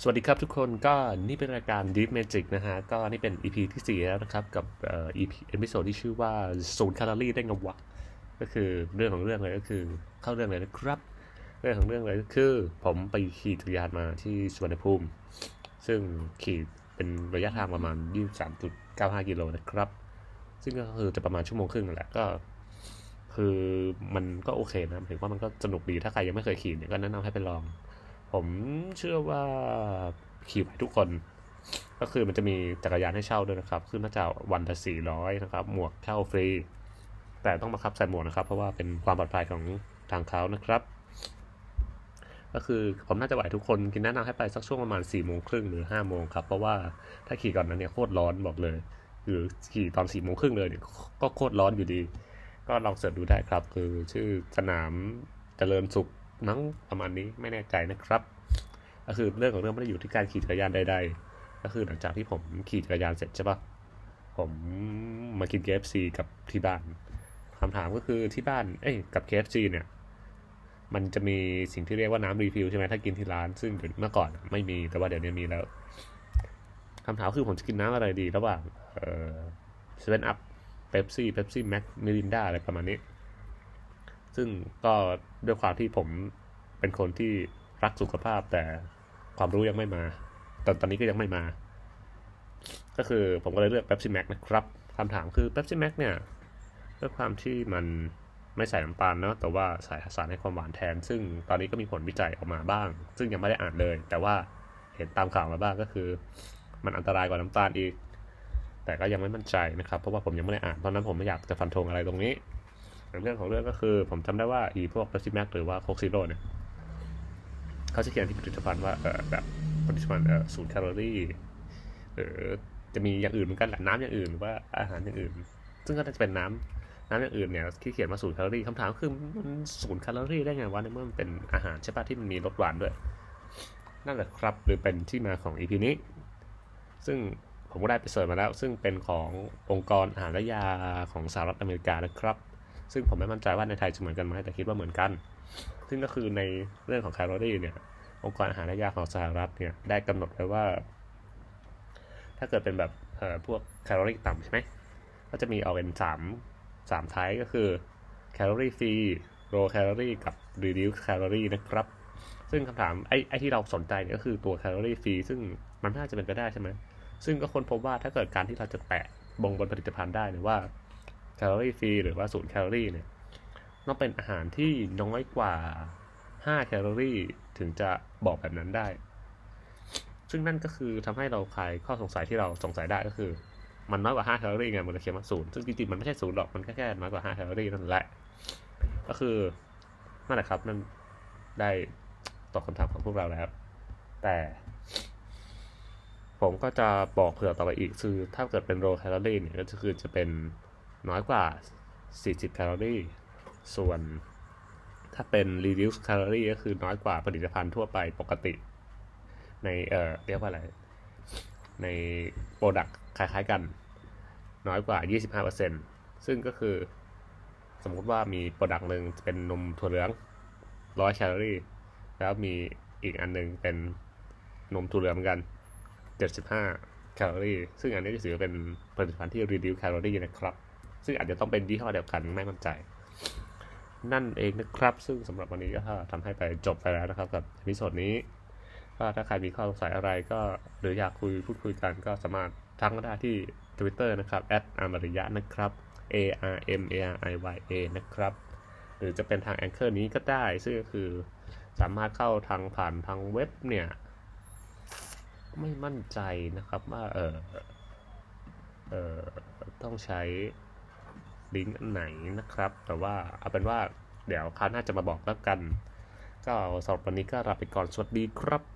สวัสดีครับทุกคนก็นี่เป็นรายการ Deep Magic นะฮะ ก็นี่เป็น EP ที่ 4 แล้วนะครับ กับเอ่อ EP episode ที่ชื่อว่าศูนย์แคลอรี่ได้ไงวะก็คือเรื่องของเรื่องเลยก็คือเข้าเรื่องเลยนะครับ เรื่องของเรื่องเลยก็คือ ผมไปขี่จักรยานมาที่สุวรรณภูมิ ซึ่งขี่เป็นระยะทางประมาณ 23.95 กิโลนะครับ ซึ่งก็คือจะประมาณชั่วโมงครึ่งนั่นแหละก็ คือมันก็โอเคนะถือว่ามันก็สนุกดีถ้าใครยังไม่เคยขี่เนี่ยก็แนะนำให้ไปลอง ผมเชื่อว่าขี่ไหวทุกคน ก็คือมันจะมีจักรยานให้เช่าด้วยนะครับคือน่าจะวันละสี่ร้อยนะครับ หมวกเช่าฟรี แต่ต้องบังคับใส่หมวกนะครับ เพราะว่าเป็นความปลอดภัยของทางเขานะครับ ก็คือผมน่าจะไหวทุกคนกินแนะนำให้ไปสักช่วงประมาณ4ี่โมงครึ่งหรือ5้าโมงครับ เพราะว่าถ้าขี่ก่อนนั้นเนี่ยโคตรร้อนบอกเลยหรือขี่ตอน4ี่โมงครึ่งเลยเนี่ยก็โคตรร้อนอยู่ดี ก็ลองเสิร์ชดูได้ครับ คือชื่อสนามเจริญสุข มั้งประมาณนี้ไม่แน่ใจนะครับ ก็คือเรื่องของเรื่องไม่ได้อยู่ที่การขี่จักรยานใด ๆ ก็คือหลังจากที่ผมขี่จักรยานเสร็จใช่ปะผมมากิน KFC กับที่บ้านคำถามก็คือที่บ้านเอ้ยกับ KFC เนี่ยมันจะมีสิ่งที่เรียกว่าน้ำรีฟิลใช่ไหมถ้ากินที่ร้าน ซึ่งเมื่อก่อนไม่มีแต่ว่าเดี๋ยวนี้มีแล้วคำถามคือผมจะกินน้ำอะไรดีระหว่างเอ่อเซเว่นอัพเป๊ปซี่เป๊ปซี่แม็กมิรินดาอะไรประมาณนี้ ซึ่งก็ด้วยความที่ผมเป็นคนที่รักสุขภาพแต่ความรู้ยังไม่มา ตอนตอนนี้ก็ยังไม่มา ก็คือผมก็เลยเลือกเป๊ปซี่แม็กนะครับคำถามคือเป๊ปซี่แม็กเนี่ยด้วยความที่มันไม่ใส่น้ำตาลเนาะแต่ว่าใส่สารให้ความหวานแทน ซึ่งตอนนี้ก็มีผลวิจัยออกมาบ้าง ซึ่งยังไม่ได้อ่านเลย แต่ว่าเห็นตามข่าวมาบ้างก็คือ มันอันตรายกว่าน้ำตาลอีก แต่ก็ยังไม่มั่นใจนะครับ เพราะว่าผมยังไม่ได้อ่านตอนนั้นผมไม่อยากจะฟันธงอะไรตรงนี้ เรื่องของเรื่องก็คือ ผมจำได้ว่าอีพวกเ e ปซี่แม็กหรือว่าโคกซิโร่เนี่ยเขาจะเขียนที่ผลิตภัณฑ์ว่าเออแบบผลิตภัณฑ์เออศูนย์แคลอรี่หรือจะมีอย่างอื่นเหมือนกันแหละน้ำอย่างอื่นหรือว่าอาหารอย่างอื่น ซึ่งก็จะเป็นน้ำน้ำอย่างอื่นเนี่ยที่เขียนมาศูนย์แคลอรี่คำถามคือมันศูนย์แคลอรี่ได้ไงวะในเมื่อมันเป็นอาหารใช่ปะที่มันมีรสหวานด้วย นั่นแหละครับหรือเป็นที่มาของ EP นี้ ซึ่งผมก็ได้ไป search มาแล้ว ซึ่งเป็นขององค์กรอาหารและยาของสหรัฐอเมริกานะครับ ซึ่งผมไม่มั่นใจว่าในไทยจะเหมือนกันไหมแต่คิดว่าเหมือนกัน ซึ่งก็คือในเรื่องของแคลอรี่เนี่ยองค์กรอาหารและยาของสหรัฐเนี่ยได้กำหนดไว้ว่า ถ้าเกิดเป็นแบบเอ่อพวกแคลอรี่ต่ำใช่ไหมก็จะมีออกเป็นสามสาม type ก็คือ calorie free low calorie กับ reduced calorie นะครับ ซึ่งคำถามไอ้ไอ้ที่เราสนใจเนี่ยก็คือตัว calorie free ซึ่งมันน่าจะเป็นไปได้ใช่ไหมซึ่งก็ค้นพบว่าถ้าเกิดการที่เราจะแปะบ่งบนผลิตภัณฑ์ได้เนี่ยว่า calorie free หรือว่าศูนย์แคลอรี่เนี่ยต้องเป็นอาหารที่น้อยกว่า 5 แคลอรี่ถึงจะบอกแบบนั้นได้ ซึ่งนั่นก็คือทำให้เราคลายข้อสงสัยที่เราสงสัยได้ก็คือ มันน้อยกว่า 5 แคลอรี่ไงมันเลยเขียนว่าศูนย์ซึ่งจริงๆมันไม่ใช่ศูนย์หรอกมันแค่แค่น้อยกว่า 5 แคลอรี่นั่นแหละ ก็คือนั่นแหละครับนั่นได้ตอบคำถามของพวกเราแล้ว แต่ ผมก็จะบอกเผื่อต่อไปอีกคือถ้าเกิดเป็น low calorie เนี่ยก็คือจะเป็น น้อยกว่า 40 แคลอรี่ ส่วนถ้าเป็น reduce calorie ก็คือน้อยกว่าผลิตภัณฑ์ทั่วไปปกติ ในเอ่อเรียกว่าอะไร ใน product คล้ายๆกัน น้อยกว่า 25%ซึ่งก็คือ สมมุติว่ามี product หนึ่งเป็นนมถั่วเหลือง 100 แคลอรี่ แล้วมีอีกอันหนึ่งเป็นนมถั่วเหลืองเหมือนกัน 75 แคลอรี่ ซึ่งอันนี้จะถือเป็นผลิตภัณฑ์ที่ reduce calorie นะครับ ซึ่งอาจจะต้องเป็นยี่ห้อเดียวกันไม่มั่นใจ นั่นเองนะครับ ซึ่งสำหรับวันนี้ก็ทำให้ไปจบไปแล้วนะครับกับวิดีโอนี้ก็ถ้าใครมีข้อสงสัยอะไรก็หรืออยากคุยพูดคุยกันก็สามารถทักมาได้ที่ Twitter นะครับ a m a r i y a นะครับ a r m a r i y a นะครับ หรือจะเป็นทางแองเกอร์นี้ก็ได้ ซึ่งก็คือสามารถเข้าทางผ่านทางเว็บเนี่ย ไม่มั่นใจนะครับว่าเออเออต้องใช้ ลิงก์อันไหนนะครับ แต่ว่าเอาเป็นว่าเดี๋ยวคราวหน้าจะมาบอกแล้วกัน ก็สำหรับวันนี้ก็ลาไปก่อนสวัสดีครับ